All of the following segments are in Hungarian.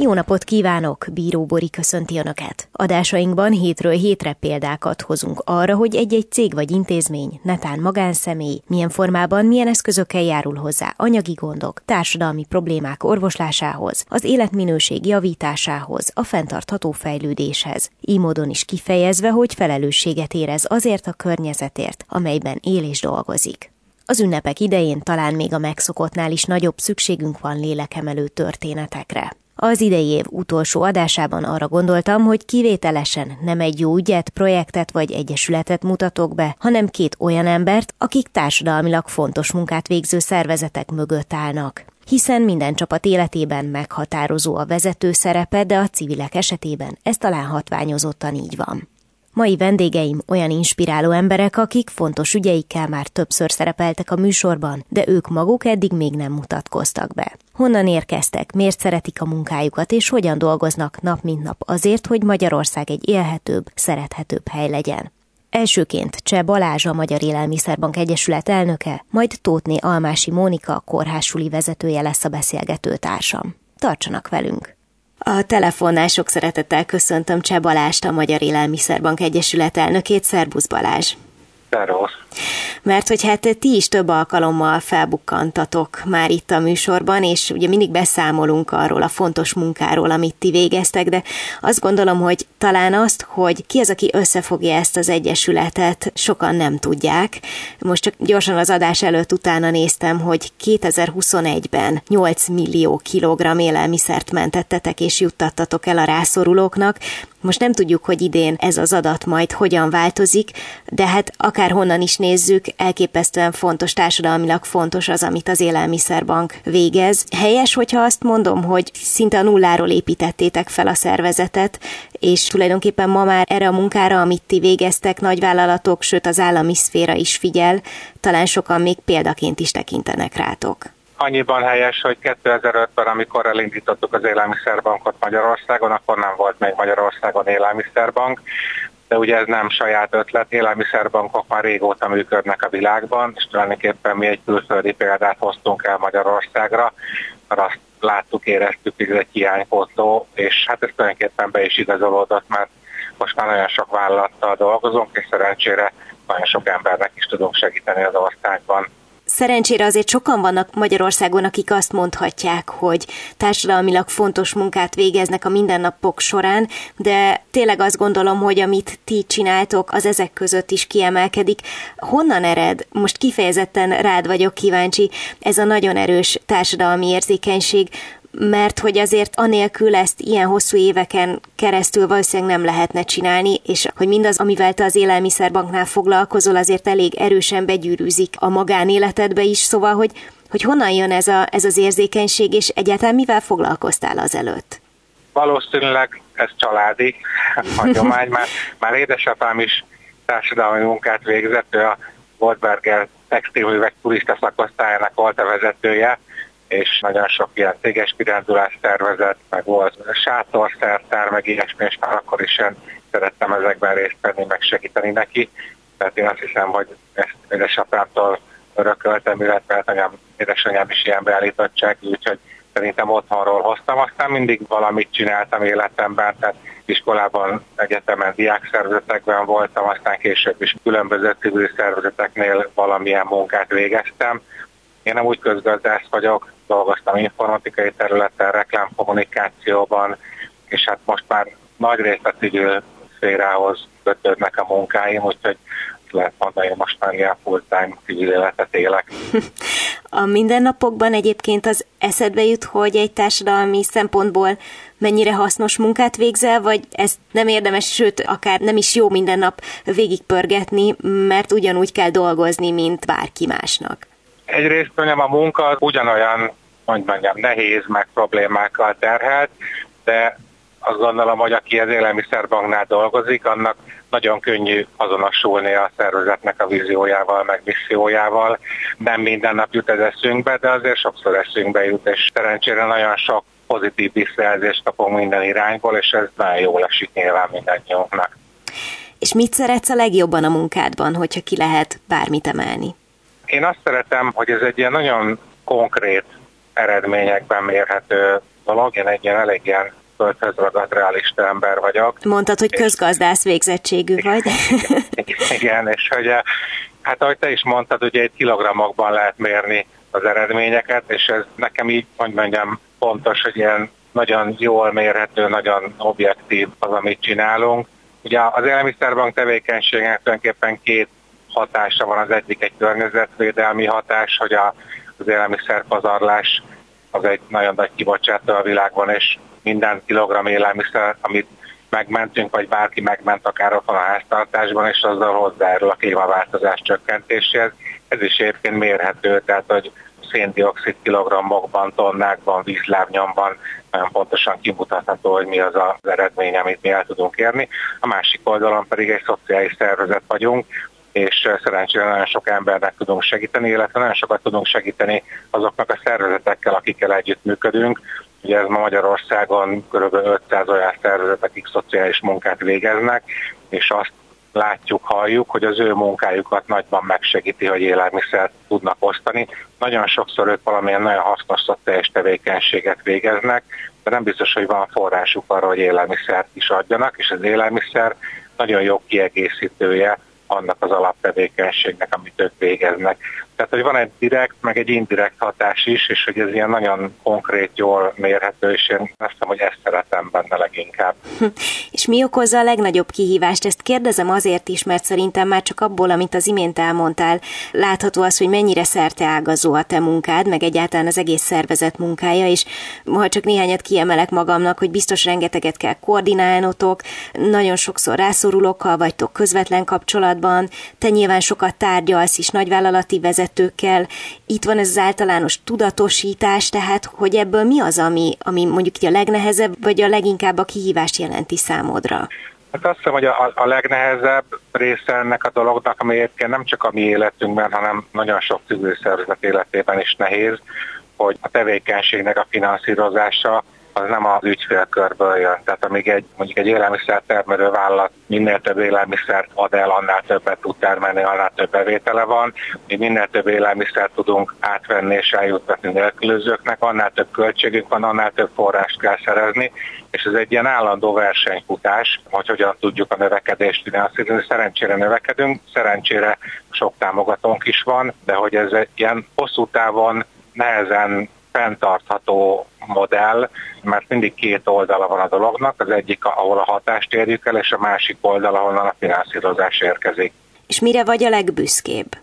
Jó napot kívánok! Bíró Bori köszönti Önöket. Adásainkban hétről hétre példákat hozunk arra, hogy egy-egy cég vagy intézmény, netán magánszemély, milyen formában, milyen eszközökkel járul hozzá anyagi gondok, társadalmi problémák orvoslásához, az életminőség javításához, a fenntartható fejlődéshez. Így módon is kifejezve, hogy felelősséget érez azért a környezetért, amelyben él és dolgozik. Az ünnepek idején talán még a megszokottnál is nagyobb szükségünk van lélekemelő történetekre. Az idei év utolsó adásában arra gondoltam, hogy kivételesen nem egy jó ügyet, projektet vagy egyesületet mutatok be, hanem két olyan embert, akik társadalmilag fontos munkát végző szervezetek mögött állnak hiszen minden csapat életében meghatározó a vezető szerepe, de a civilek esetében ez talán hatványozottan így van. Mai vendégeim olyan inspiráló emberek, akik fontos ügyeikkel már többször szerepeltek a műsorban, de ők maguk eddig még nem mutatkoztak be. Honnan érkeztek, miért szeretik a munkájukat, és hogyan dolgoznak nap mint nap azért, hogy Magyarország egy élhetőbb, szerethetőbb hely legyen. Elsőként Cseh Balázs a Magyar Élelmiszerbank Egyesület elnöke, majd Tótné Almási Mónika kórhásuli vezetője lesz a beszélgető társam. Tartsanak velünk! A telefonnál sok szeretettel köszöntöm Cseh Balást, a Magyar Élelmiszerbank Egyesület elnökét. Szerbusz Balázs! Szervusz! Mert hogy hát ti is több alkalommal felbukkantatok már itt a műsorban, és ugye mindig beszámolunk arról a fontos munkáról, amit ti végeztek, de azt gondolom, hogy talán azt, hogy ki az, aki összefogja ezt az egyesületet, sokan nem tudják. Most csak gyorsan az adás előtt utána néztem, hogy 2021-ben 8 millió kilogramm élelmiszert mentettetek és juttattatok el a rászorulóknak, most nem tudjuk, hogy idén ez az adat majd hogyan változik, de hát akár honnan is nézzük, elképesztően fontos, társadalmilag fontos az, amit az Élelmiszerbank végez. Helyes, hogyha azt mondom, hogy szinte a nulláról építettétek fel a szervezetet, és tulajdonképpen ma már erre a munkára, amit ti végeztek, nagyvállalatok, sőt az állami szféra is figyel, talán sokan még példaként is tekintenek rátok annyiban helyes, hogy 2005-ben, amikor elindítottuk az élelmiszerbankot Magyarországon, akkor nem volt még Magyarországon élelmiszerbank, de ugye ez nem saját ötlet, élelmiszerbankok már régóta működnek a világban, és tulajdonképpen mi egy külföldi példát hoztunk el Magyarországra, mert azt láttuk, éreztük, hogy ez egy hiánypótló, és hát ez tulajdonképpen be is igazolódott, mert most már nagyon sok vállalattal dolgozunk, és szerencsére nagyon sok embernek is tudunk segíteni az országban. Szerencsére azért sokan vannak Magyarországon, akik azt mondhatják, hogy társadalmilag fontos munkát végeznek a mindennapok során, de tényleg azt gondolom, hogy amit ti csináltok, az ezek között is kiemelkedik. Honnan ered? Most kifejezetten rád vagyok kíváncsi. Ez a nagyon erős társadalmi érzékenység, mert hogy azért anélkül ezt ilyen hosszú éveken keresztül valószínűleg nem lehetne csinálni, és hogy mindaz, amivel te az élelmiszerbanknál foglalkozol, azért elég erősen begyűrűzik a magánéletedbe is, szóval, hogy, hogy honnan jön ez, a, ez az érzékenység, és egyáltalán mivel foglalkoztál azelőtt? Valószínűleg ez családi hagyomány, már, már édesapám is társadalmi munkát végzett, ő a Goldberger textilművek turista szakosztályának volt a vezetője, és nagyon sok ilyen céges kirándulás tervezett, meg volt sátorszertár, meg ilyesmi, és már akkor is én szerettem ezekben részt venni, meg segíteni neki. Tehát én azt hiszem, hogy ezt édesapámtól örököltem, illetve hát anyám, édesanyám is ilyen beállítottság, úgyhogy szerintem otthonról hoztam. Aztán mindig valamit csináltam életemben, tehát iskolában, egyetemen, diákszervezetekben voltam, aztán később is különböző civil szervezeteknél valamilyen munkát végeztem. Én nem úgy közgazdász vagyok, dolgoztam informatikai területen, reklámkommunikációban, és hát most már nagy részt a civil szférához kötődnek a munkáim, úgyhogy lehet mondani, most már ilyen full-time civil életet élek. A mindennapokban egyébként az eszedbe jut, hogy egy társadalmi szempontból mennyire hasznos munkát végzel, vagy ez nem érdemes, sőt, akár nem is jó minden nap végigpörgetni, mert ugyanúgy kell dolgozni, mint bárki másnak. Egyrészt mondjam, a munka ugyanolyan, hogy mondjam, nehéz, meg problémákkal terhelt, de azt gondolom, hogy aki az élelmiszerbanknál dolgozik, annak nagyon könnyű azonosulni a szervezetnek a víziójával, meg missziójával. Nem minden nap jut ez eszünkbe, de azért sokszor eszünkbe jut, és szerencsére nagyon sok pozitív visszajelzést kapunk minden irányból, és ez nagyon jól esik nyilván mindannyiunknak. És mit szeretsz a legjobban a munkádban, hogyha ki lehet bármit emelni? Én azt szeretem, hogy ez egy ilyen nagyon konkrét eredményekben mérhető dolog. Én egy ilyen elég ilyen földhöz ragadt realista ember vagyok. Mondtad, hogy közgazdász végzettségű vagy. Igen, és hogy eh, hát ahogy te is mondtad, ugye egy kilogramokban lehet mérni az eredményeket, és ez nekem így, hogy mondjam, fontos, hogy ilyen nagyon jól mérhető, nagyon objektív az, amit csinálunk. Ugye az élelmiszerbank tevékenységnek tulajdonképpen két hatása van. Az egyik egy környezetvédelmi hatás, hogy a, az élelmiszerpazarlás az egy nagyon nagy kibocsátó a világban, és minden kilogramm élelmiszer, amit megmentünk, vagy bárki megment akár otthon a háztartásban, és azzal hozzájárul a klímaváltozás csökkentéséhez. Ez is egyébként mérhető, tehát hogy széndiokszid kilogrammokban, tonnákban, vízlábnyomban nagyon pontosan kimutatható, hogy mi az az eredmény, amit mi el tudunk érni. A másik oldalon pedig egy szociális szervezet vagyunk, és szerencsére nagyon sok embernek tudunk segíteni, illetve nagyon sokat tudunk segíteni azoknak a szervezetekkel, akikkel együtt működünk. Ugye ez ma Magyarországon kb. 500 olyan szervezet, akik szociális munkát végeznek, és azt látjuk, halljuk, hogy az ő munkájukat nagyban megsegíti, hogy élelmiszert tudnak osztani. Nagyon sokszor ők valamilyen nagyon hasznos szociális tevékenységet végeznek, de nem biztos, hogy van forrásuk arra, hogy élelmiszert is adjanak, és az élelmiszer nagyon jó kiegészítője annak az alaptevékenységnek, amit ők végeznek. Tehát, hogy van egy direkt, meg egy indirekt hatás is, és hogy ez ilyen nagyon konkrét, jól mérhető, és én azt hiszem, hogy ezt szeretem benne leginkább. És mi okozza a legnagyobb kihívást? Ezt kérdezem azért is, mert szerintem már csak abból, amit az imént elmondtál, látható az, hogy mennyire szerte ágazó a te munkád, meg egyáltalán az egész szervezet munkája, és ha csak néhányat kiemelek magamnak, hogy biztos rengeteget kell koordinálnotok, nagyon sokszor rászorulókkal vagytok közvetlen kapcsolatban, te nyilván sokat tárgyalsz is nagyvállalati vezető vezetőkkel. Itt van ez az általános tudatosítás, tehát hogy ebből mi az, ami, ami mondjuk a legnehezebb, vagy a leginkább a kihívást jelenti számodra? Hát azt hiszem, hogy a, a legnehezebb része ennek a dolognak, ami egyébként nem csak a mi életünkben, hanem nagyon sok civil szervezet életében is nehéz, hogy a tevékenységnek a finanszírozása az nem az ügyfélkörből jön. Tehát amíg egy, mondjuk egy élelmiszer termelő vállalat minél több élelmiszert ad el, annál többet tud termelni, annál több bevétele van. Mi minél több élelmiszert tudunk átvenni és eljuttatni nélkülözőknek, annál több költségünk van, annál több forrást kell szerezni, és ez egy ilyen állandó versenykutás, hogy hogyan tudjuk a növekedést finanszírozni. Szerencsére növekedünk, szerencsére sok támogatónk is van, de hogy ez egy ilyen hosszú távon nehezen fenntartható modell, mert mindig két oldala van a dolognak, az egyik, ahol a hatást érjük el, és a másik oldal, ahol a finanszírozás érkezik. És mire vagy a legbüszkébb?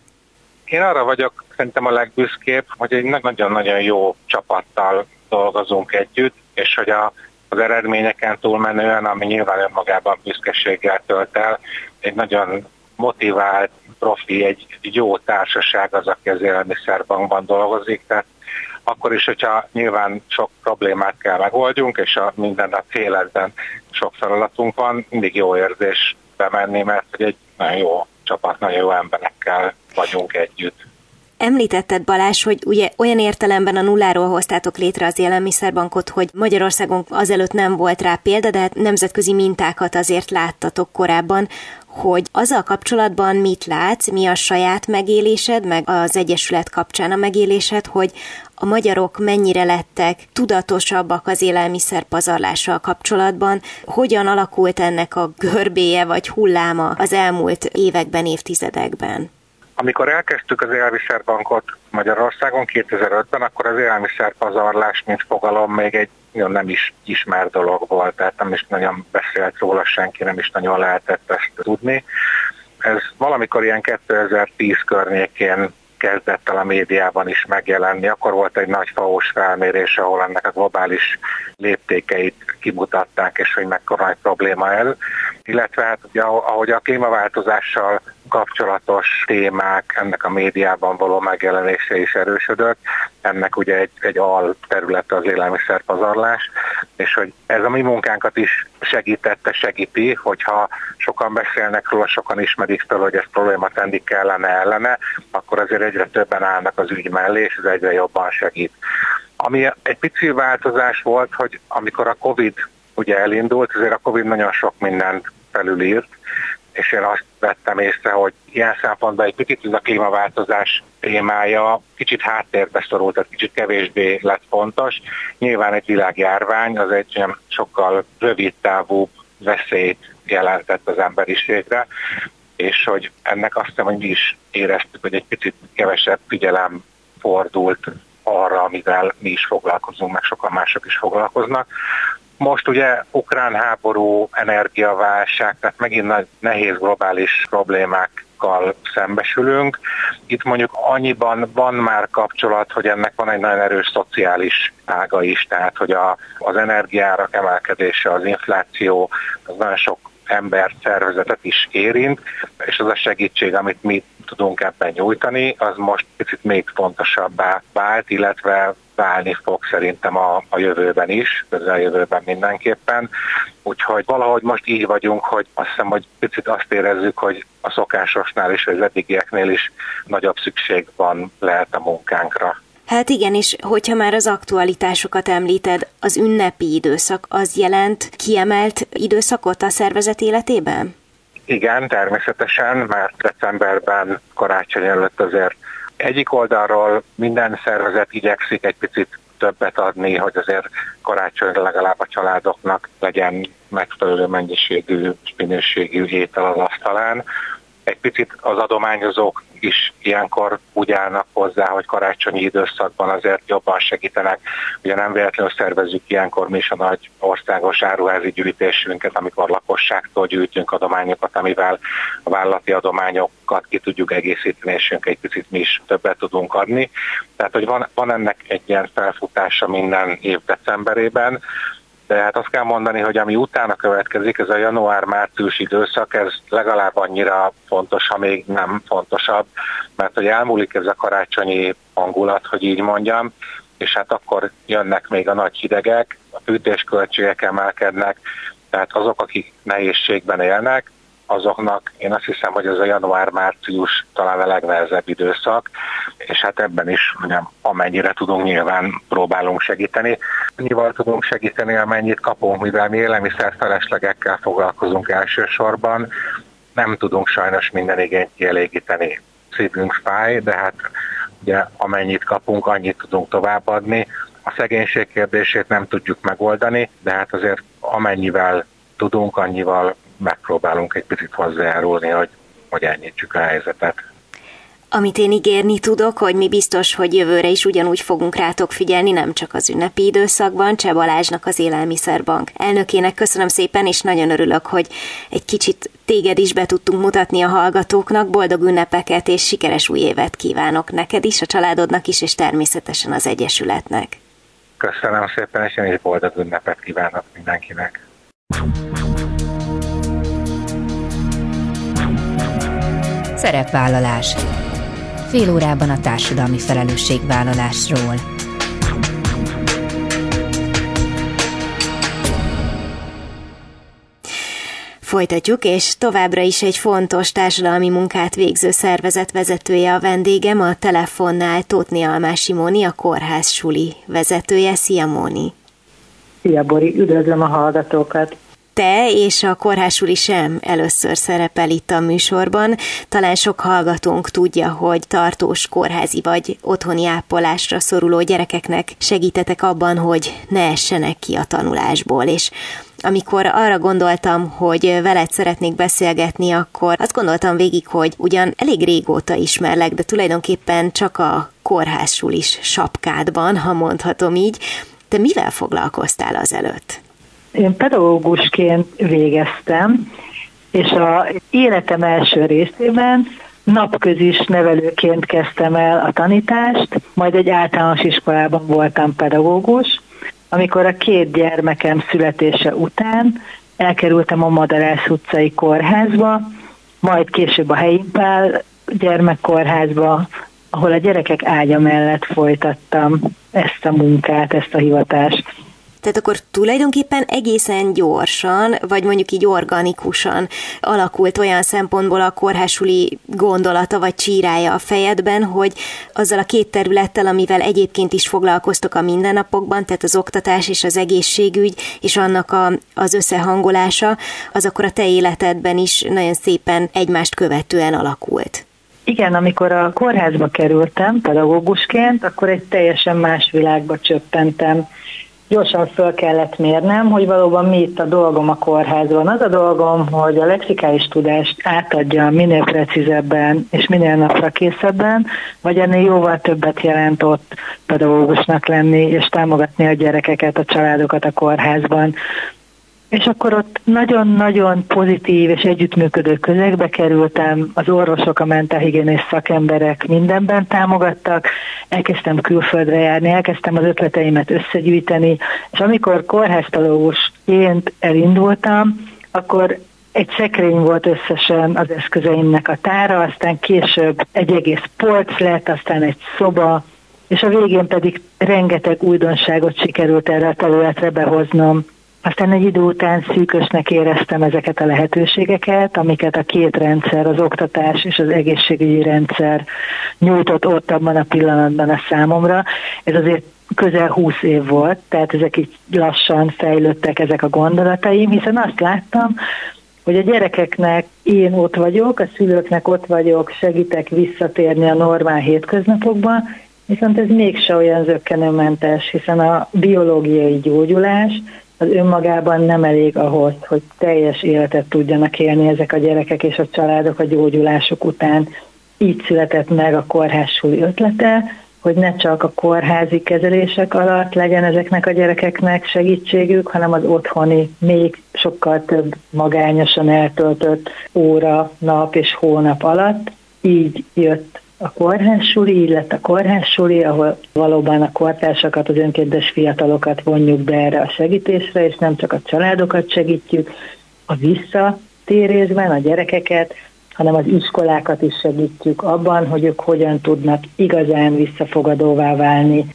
Én arra vagyok szerintem a legbüszkébb, hogy egy nagyon-nagyon jó csapattal dolgozunk együtt, és hogy a, az eredményeken túlmenően, ami nyilván önmagában büszkeséggel tölt el, egy nagyon motivált, profi, egy jó társaság az, aki az élelmiszerbankban dolgozik, tehát akkor is, hogyha nyilván sok problémát kell megoldjunk, és a minden a életben sok feladatunk van, mindig jó érzés bemenni, mert egy nagyon jó csapat, nagyon jó emberekkel vagyunk együtt. Említetted Balázs, hogy ugye olyan értelemben a nulláról hoztátok létre az élelmiszerbankot, hogy Magyarországon azelőtt nem volt rá példa, de hát nemzetközi mintákat azért láttatok korábban hogy azzal kapcsolatban mit látsz, mi a saját megélésed, meg az Egyesület kapcsán a megélésed, hogy a magyarok mennyire lettek tudatosabbak az élelmiszer pazarlással kapcsolatban, hogyan alakult ennek a görbéje vagy hulláma az elmúlt években, évtizedekben? Amikor elkezdtük az élelmiszerbankot Magyarországon 2005-ben, akkor az élelmiszerpazarlás, mint fogalom még egy nagyon nem is ismert dolog volt, tehát nem is nagyon beszélt róla senki, nem is nagyon lehetett ezt tudni. Ez valamikor ilyen 2010 környékén kezdett el a médiában is megjelenni. Akkor volt egy nagy faós felmérés, ahol ennek a globális léptékeit kimutatták, és hogy mekkora nagy probléma ez. Illetve hát, ahogy a klímaváltozással kapcsolatos témák, ennek a médiában való megjelenése is erősödött. Ennek ugye egy, egy al területe az élelmiszerpazarlás, és hogy ez a mi munkánkat is segítette, segíti, hogyha sokan beszélnek róla, sokan ismerik fel, hogy ez probléma tenni kellene ellene, akkor azért egyre többen állnak az ügy mellé, és ez egyre jobban segít. Ami egy pici változás volt, hogy amikor a Covid ugye elindult, azért a Covid nagyon sok mindent felülírt, és én azt vettem észre, hogy ilyen szempontból egy picit ez a klímaváltozás témája kicsit háttérbe szorult, tehát kicsit kevésbé lett fontos. Nyilván egy világjárvány az egy sokkal rövid távú veszélyt jelentett az emberiségre, és hogy ennek azt hiszem, hogy mi is éreztük, hogy egy picit kevesebb figyelem fordult arra, amivel mi is foglalkozunk, meg sokan mások is foglalkoznak. Most ugye ukrán háború, energiaválság, tehát megint nagy, nehéz globális problémákkal szembesülünk. Itt mondjuk annyiban van már kapcsolat, hogy ennek van egy nagyon erős szociális ága is, tehát hogy a, az energiárak emelkedése, az infláció, az nagyon sok ember szervezetet is érint, és az a segítség, amit mi tudunk ebben nyújtani, az most picit még fontosabbá vált, illetve válni fog szerintem a, a jövőben is, jövőben mindenképpen. Úgyhogy valahogy most így vagyunk, hogy azt hiszem, hogy picit azt érezzük, hogy a szokásosnál vagy az eddigieknél is nagyobb szükség van lehet a munkánkra. Hát igen, és hogyha már az aktualitásokat említed, az ünnepi időszak az jelent kiemelt időszakot a szervezet életében? Igen, természetesen, mert decemberben karácsony előtt azért egyik oldalról minden szervezet igyekszik egy picit többet adni, hogy azért karácsonyra legalább a családoknak legyen megfelelő mennyiségű minőségű étel az asztalán. Egy picit az adományozók is ilyenkor úgy állnak hozzá, hogy karácsonyi időszakban azért jobban segítenek. Ugye nem véletlenül szervezzük ilyenkor mi is a nagy országos áruházi gyűjtésünket, amikor lakosságtól gyűjtünk adományokat, amivel a vállalati adományokat ki tudjuk egészíteni, és egy picit mi is többet tudunk adni. Tehát, hogy van, van ennek egy ilyen felfutása minden év decemberében, de hát azt kell mondani, hogy ami utána következik, ez a január-március időszak, ez legalább annyira fontos, ha még nem fontosabb, mert hogy elmúlik ez a karácsonyi hangulat, hogy így mondjam, és hát akkor jönnek még a nagy hidegek, a fűtésköltségek emelkednek, tehát azok, akik nehézségben élnek, azoknak én azt hiszem, hogy ez a január-március talán a legnehezebb időszak, és hát ebben is mondjam, amennyire tudunk nyilván próbálunk segíteni. Annyival tudunk segíteni, amennyit kapunk, mivel mi élelmiszer feleslegekkel foglalkozunk elsősorban, nem tudunk sajnos minden igényt kielégíteni. Szívünk fáj, de hát ugye amennyit kapunk, annyit tudunk továbbadni. A szegénység kérdését nem tudjuk megoldani, de hát azért amennyivel tudunk, annyival megpróbálunk egy picit hozzájárulni, hogy, hogy enyhítsük a helyzetet. Amit én ígérni tudok, hogy mi biztos, hogy jövőre is ugyanúgy fogunk rátok figyelni, nem csak az ünnepi időszakban, Cseh Balázsnak az Élelmiszerbank elnökének köszönöm szépen, és nagyon örülök, hogy egy kicsit téged is be tudtunk mutatni a hallgatóknak, boldog ünnepeket és sikeres új évet kívánok neked is, a családodnak is, és természetesen az Egyesületnek. Köszönöm szépen, és én is boldog ünnepet kívánok mindenkinek. Szerepvállalás. Fél órában a társadalmi felelősségvállalásról. Folytatjuk, és továbbra is egy fontos társadalmi munkát végző szervezet vezetője a vendégem, a telefonnál Tótni Almási Móni, a Kórház Suli vezetője. Szia Móni! Szia Bori, üdvözlöm a hallgatókat! te és a kórhásuli sem először szerepel itt a műsorban. Talán sok hallgatónk tudja, hogy tartós kórházi vagy otthoni ápolásra szoruló gyerekeknek segítetek abban, hogy ne essenek ki a tanulásból, és amikor arra gondoltam, hogy veled szeretnék beszélgetni, akkor azt gondoltam végig, hogy ugyan elég régóta ismerlek, de tulajdonképpen csak a kórházsulis sapkádban, ha mondhatom így. Te mivel foglalkoztál az előtt? Én pedagógusként végeztem, és a életem első részében napközis nevelőként kezdtem el a tanítást, majd egy általános iskolában voltam pedagógus. Amikor a két gyermekem születése után elkerültem a Madarász utcai kórházba, majd később a Helyimpál gyermekkórházba, ahol a gyerekek ágya mellett folytattam ezt a munkát, ezt a hivatást. Tehát akkor tulajdonképpen egészen gyorsan, vagy mondjuk így organikusan alakult olyan szempontból a kórhásuli gondolata vagy csírája a fejedben, hogy azzal a két területtel, amivel egyébként is foglalkoztok a mindennapokban, tehát az oktatás és az egészségügy, és annak a, az összehangolása, az akkor a te életedben is nagyon szépen egymást követően alakult. Igen, amikor a kórházba kerültem pedagógusként, akkor egy teljesen más világba csöppentem. Gyorsan föl kellett mérnem, hogy valóban mi itt a dolgom a kórházban. Az a dolgom, hogy a lexikális tudást átadja minél precízebben és minél napra készebben, vagy ennél jóval többet jelent ott pedagógusnak lenni és támogatni a gyerekeket, a családokat a kórházban. És akkor ott nagyon-nagyon pozitív és együttműködő közegbe kerültem, az orvosok, a mentálhigiénés szakemberek mindenben támogattak, elkezdtem külföldre járni, elkezdtem az ötleteimet összegyűjteni, és amikor kórháztalógusként elindultam, akkor egy szekrény volt összesen az eszközeimnek a tára, aztán később egy egész polc lett, aztán egy szoba, és a végén pedig rengeteg újdonságot sikerült erre a területre behoznom. Aztán egy idő után szűkösnek éreztem ezeket a lehetőségeket, amiket a két rendszer, az oktatás és az egészségügyi rendszer nyújtott ott abban a pillanatban a számomra. Ez azért közel 20 év volt, tehát ezek így lassan fejlődtek ezek a gondolataim, hiszen azt láttam, hogy a gyerekeknek én ott vagyok, a szülőknek ott vagyok, segítek visszatérni a normál hétköznapokban, viszont ez mégse olyan zöggenőmentes, hiszen a biológiai gyógyulás az önmagában nem elég ahhoz, hogy teljes életet tudjanak élni ezek a gyerekek és a családok a gyógyulásuk után. Így született meg a kórházsuli ötlete, hogy ne csak a kórházi kezelések alatt legyen ezeknek a gyerekeknek segítségük, hanem az otthoni, még sokkal több magányosan eltöltött óra, nap és hónap alatt. Így jött a kórházsuli, lett a kórházsuli, ahol valóban a kortársakat, az önkéntes fiatalokat vonjuk be erre a segítésre, és nem csak a családokat segítjük, a visszatérésben a gyerekeket, hanem az iskolákat is segítjük abban, hogy ők hogyan tudnak igazán visszafogadóvá válni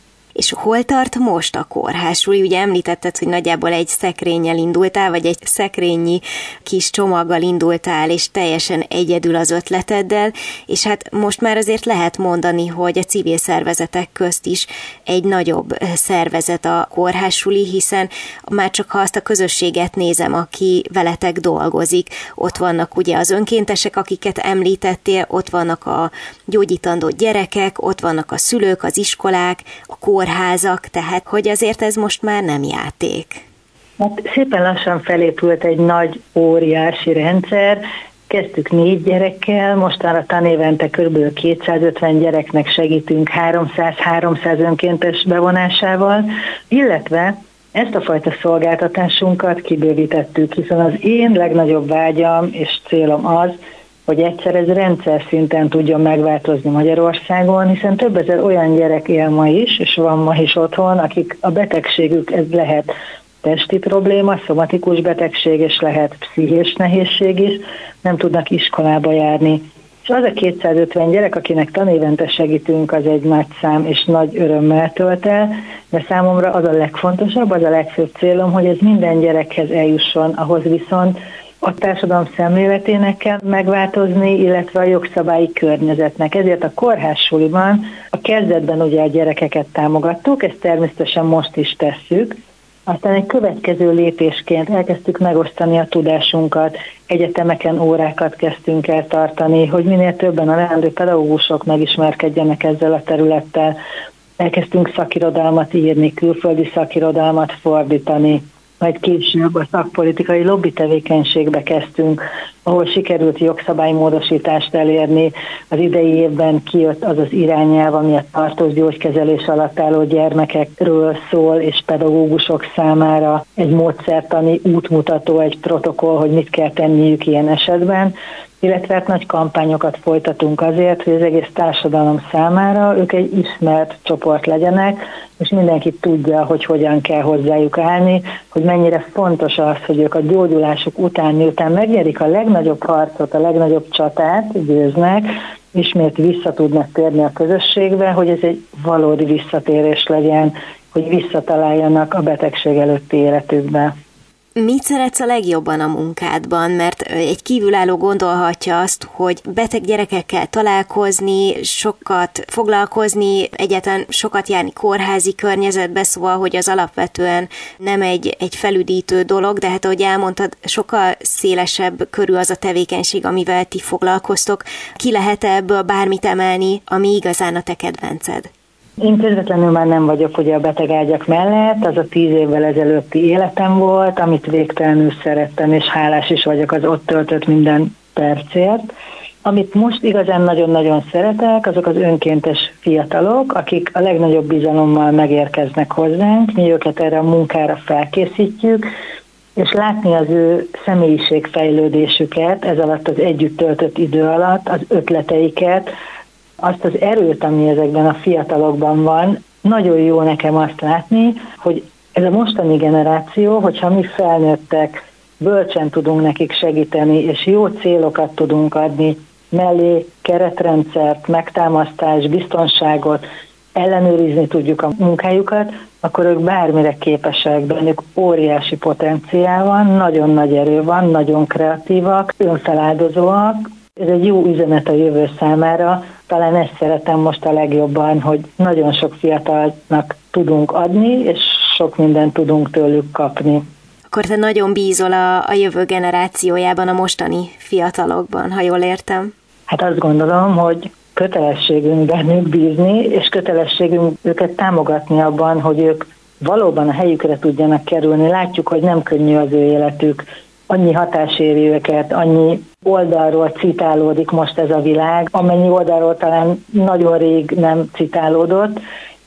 és hol tart most a kórház? Ugye említetted, hogy nagyjából egy szekrényel indultál, vagy egy szekrényi kis csomaggal indultál, és teljesen egyedül az ötleteddel, és hát most már azért lehet mondani, hogy a civil szervezetek közt is egy nagyobb szervezet a kórházsuli, hiszen már csak ha azt a közösséget nézem, aki veletek dolgozik, ott vannak ugye az önkéntesek, akiket említettél, ott vannak a gyógyítandó gyerekek, ott vannak a szülők, az iskolák, a kórház, kórházak, tehát hogy azért ez most már nem játék. Hát szépen lassan felépült egy nagy, óriási rendszer, Kezdtük négy gyerekkel, mostanra tanévente kb. 250 gyereknek segítünk 300-300 önkéntes bevonásával, illetve ezt a fajta szolgáltatásunkat kibővítettük, hiszen az én legnagyobb vágyam és célom az, hogy egyszer ez rendszer szinten tudjon megváltozni Magyarországon, hiszen több ezer olyan gyerek él ma is, és van ma is otthon, akik a betegségük, ez lehet testi probléma, szomatikus betegség, és lehet pszichés nehézség is, nem tudnak iskolába járni. És az a 250 gyerek, akinek tanévente segítünk, az egy nagy szám, és nagy örömmel tölt el, de számomra az a legfontosabb, az a legfőbb célom, hogy ez minden gyerekhez eljusson, ahhoz viszont a társadalom szemléletének kell megváltozni, illetve a jogszabályi környezetnek. Ezért a kórházsuliban a kezdetben ugye a gyerekeket támogattuk, ezt természetesen most is tesszük, aztán egy következő lépésként elkezdtük megosztani a tudásunkat, egyetemeken órákat kezdtünk el tartani, hogy minél többen a leendő pedagógusok megismerkedjenek ezzel a területtel. Elkezdtünk szakirodalmat írni, külföldi szakirodalmat fordítani, majd később a szakpolitikai lobby tevékenységbe kezdtünk, ahol sikerült jogszabálymódosítást elérni. Az idei évben kijött az az irányelv, ami a tartós gyógykezelés alatt álló gyermekekről szól, és pedagógusok számára egy módszertani útmutató, egy protokoll, hogy mit kell tenniük ilyen esetben illetve hát nagy kampányokat folytatunk azért, hogy az egész társadalom számára ők egy ismert csoport legyenek, és mindenki tudja, hogy hogyan kell hozzájuk állni, hogy mennyire fontos az, hogy ők a gyógyulásuk után, miután megnyerik a legnagyobb harcot, a legnagyobb csatát, győznek, ismét vissza tudnak térni a közösségbe, hogy ez egy valódi visszatérés legyen, hogy visszataláljanak a betegség előtti életükbe. Mit szeretsz a legjobban a munkádban? Mert egy kívülálló gondolhatja azt, hogy beteg gyerekekkel találkozni, sokat foglalkozni, egyáltalán sokat járni kórházi környezetbe, szóval, hogy az alapvetően nem egy, egy felüdítő dolog, de hát ahogy elmondtad, sokkal szélesebb körül az a tevékenység, amivel ti foglalkoztok. Ki lehet ebből bármit emelni, ami igazán a te kedvenced? Én közvetlenül már nem vagyok ugye a betegágyak mellett, az a tíz évvel ezelőtti életem volt, amit végtelenül szerettem, és hálás is vagyok az ott töltött minden percért. Amit most igazán nagyon-nagyon szeretek, azok az önkéntes fiatalok, akik a legnagyobb bizalommal megérkeznek hozzánk, mi őket erre a munkára felkészítjük, és látni az ő személyiségfejlődésüket ez alatt az együtt töltött idő alatt, az ötleteiket, azt az erőt, ami ezekben a fiatalokban van, nagyon jó nekem azt látni, hogy ez a mostani generáció, hogyha mi felnőttek, bölcsen tudunk nekik segíteni, és jó célokat tudunk adni, mellé keretrendszert, megtámasztás, biztonságot, ellenőrizni tudjuk a munkájukat, akkor ők bármire képesek, bennük óriási potenciál van, nagyon nagy erő van, nagyon kreatívak, önfeláldozóak. Ez egy jó üzenet a jövő számára, talán ezt szeretem most a legjobban, hogy nagyon sok fiatalnak tudunk adni, és sok mindent tudunk tőlük kapni. Akkor te nagyon bízol a, a jövő generációjában, a mostani fiatalokban, ha jól értem? Hát azt gondolom, hogy kötelességünk bennük bízni, és kötelességünk őket támogatni abban, hogy ők valóban a helyükre tudjanak kerülni. Látjuk, hogy nem könnyű az ő életük, annyi hatás éri őket, annyi oldalról citálódik most ez a világ, amennyi oldalról talán nagyon rég nem citálódott,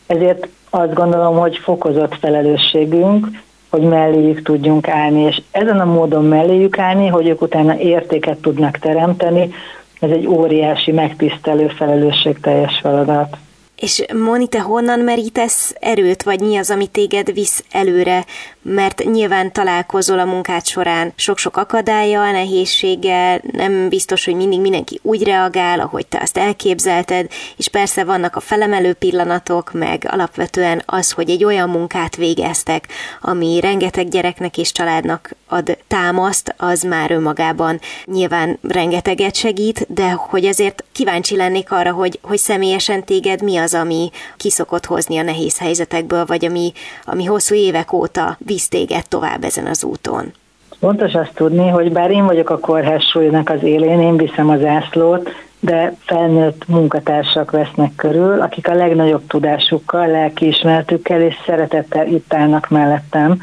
ezért azt gondolom, hogy fokozott felelősségünk, hogy melléjük tudjunk állni, és ezen a módon melléjük állni, hogy ők utána értéket tudnak teremteni, ez egy óriási, megtisztelő, felelősségteljes feladat. És Moni, te honnan merítesz erőt, vagy mi az, ami téged visz előre? Mert nyilván találkozol a munkád során sok-sok akadálya, nehézséggel, nem biztos, hogy mindig mindenki úgy reagál, ahogy te azt elképzelted, és persze vannak a felemelő pillanatok, meg alapvetően az, hogy egy olyan munkát végeztek, ami rengeteg gyereknek és családnak ad támaszt, az már önmagában nyilván rengeteget segít, de hogy azért kíváncsi lennék arra, hogy, hogy személyesen téged mi az, ami kiszokott hozni a nehéz helyzetekből, vagy ami, ami hosszú évek óta visz téged tovább ezen az úton? Fontos azt tudni, hogy bár én vagyok a kórház súlynak az élén, én viszem az ászlót, de felnőtt munkatársak vesznek körül, akik a legnagyobb tudásukkal, lelkiismeretükkel és szeretettel itt állnak mellettem.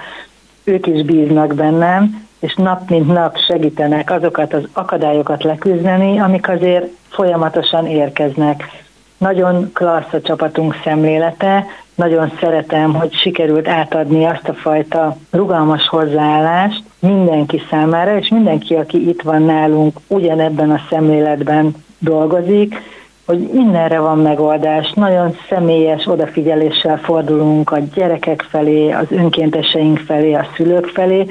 Ők is bíznak bennem, és nap mint nap segítenek azokat az akadályokat leküzdeni, amik azért folyamatosan érkeznek. Nagyon klassz a csapatunk szemlélete, nagyon szeretem, hogy sikerült átadni azt a fajta rugalmas hozzáállást mindenki számára, és mindenki, aki itt van nálunk, ugyanebben a szemléletben dolgozik, hogy mindenre van megoldás, nagyon személyes odafigyeléssel fordulunk a gyerekek felé, az önkénteseink felé, a szülők felé,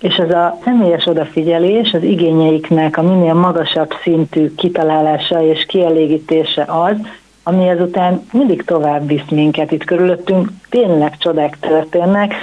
és ez a személyes odafigyelés az igényeiknek a minél magasabb szintű kitalálása és kielégítése az, ami ezután mindig tovább visz minket itt körülöttünk, tényleg csodák történnek.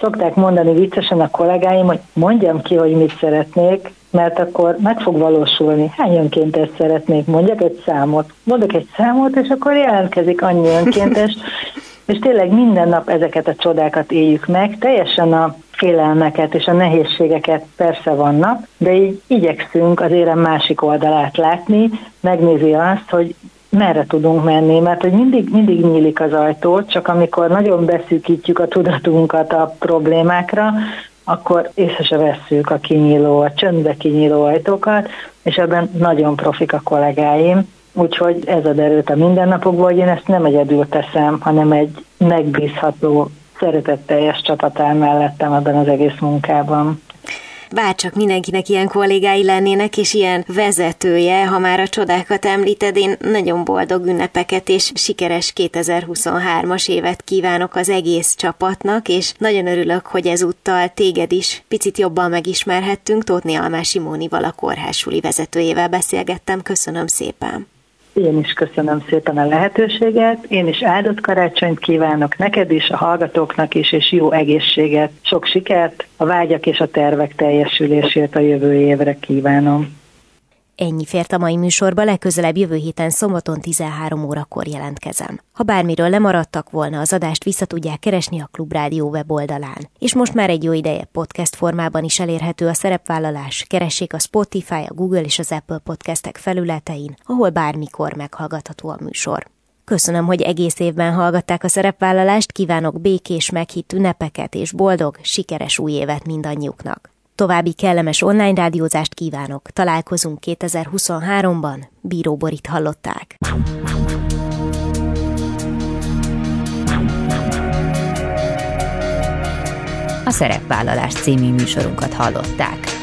Szokták mondani viccesen a kollégáim, hogy mondjam ki, hogy mit szeretnék, mert akkor meg fog valósulni. Hány önkéntes szeretnék? Mondjak egy számot. Mondok egy számot, és akkor jelentkezik annyi önkéntes, és tényleg minden nap ezeket a csodákat éljük meg, teljesen a félelmeket és a nehézségeket persze vannak, de így igyekszünk az érem másik oldalát látni, megnézi azt, hogy merre tudunk menni, mert hogy mindig, mindig nyílik az ajtó, csak amikor nagyon beszűkítjük a tudatunkat a problémákra, akkor észre se vesszük a kinyíló, a csöndbe kinyíló ajtókat, és ebben nagyon profik a kollégáim, úgyhogy ez ad erőt a mindennapokból, hogy én ezt nem egyedül teszem, hanem egy megbízható, szeretetteljes csapat áll mellettem ebben az egész munkában bárcsak mindenkinek ilyen kollégái lennének, és ilyen vezetője, ha már a csodákat említed, én nagyon boldog ünnepeket és sikeres 2023-as évet kívánok az egész csapatnak, és nagyon örülök, hogy ezúttal téged is picit jobban megismerhettünk. Tótni Almási Mónival a kórhásuli vezetőjével beszélgettem. Köszönöm szépen! Én is köszönöm szépen a lehetőséget, én is áldott karácsonyt kívánok neked is, a hallgatóknak is, és jó egészséget, sok sikert, a vágyak és a tervek teljesülését a jövő évre kívánom. Ennyi fért a mai műsorba, legközelebb jövő héten szombaton 13 órakor jelentkezem. Ha bármiről lemaradtak volna, az adást vissza tudják keresni a Klubrádió weboldalán. És most már egy jó ideje podcast formában is elérhető a szerepvállalás. Keressék a Spotify, a Google és az Apple podcastek felületein, ahol bármikor meghallgatható a műsor. Köszönöm, hogy egész évben hallgatták a szerepvállalást, kívánok békés, meghitt ünnepeket és boldog, sikeres új évet mindannyiuknak. További kellemes online rádiózást kívánok. Találkozunk 2023-ban. Bíró Borit hallották. A Szerepvállalás című műsorunkat hallották.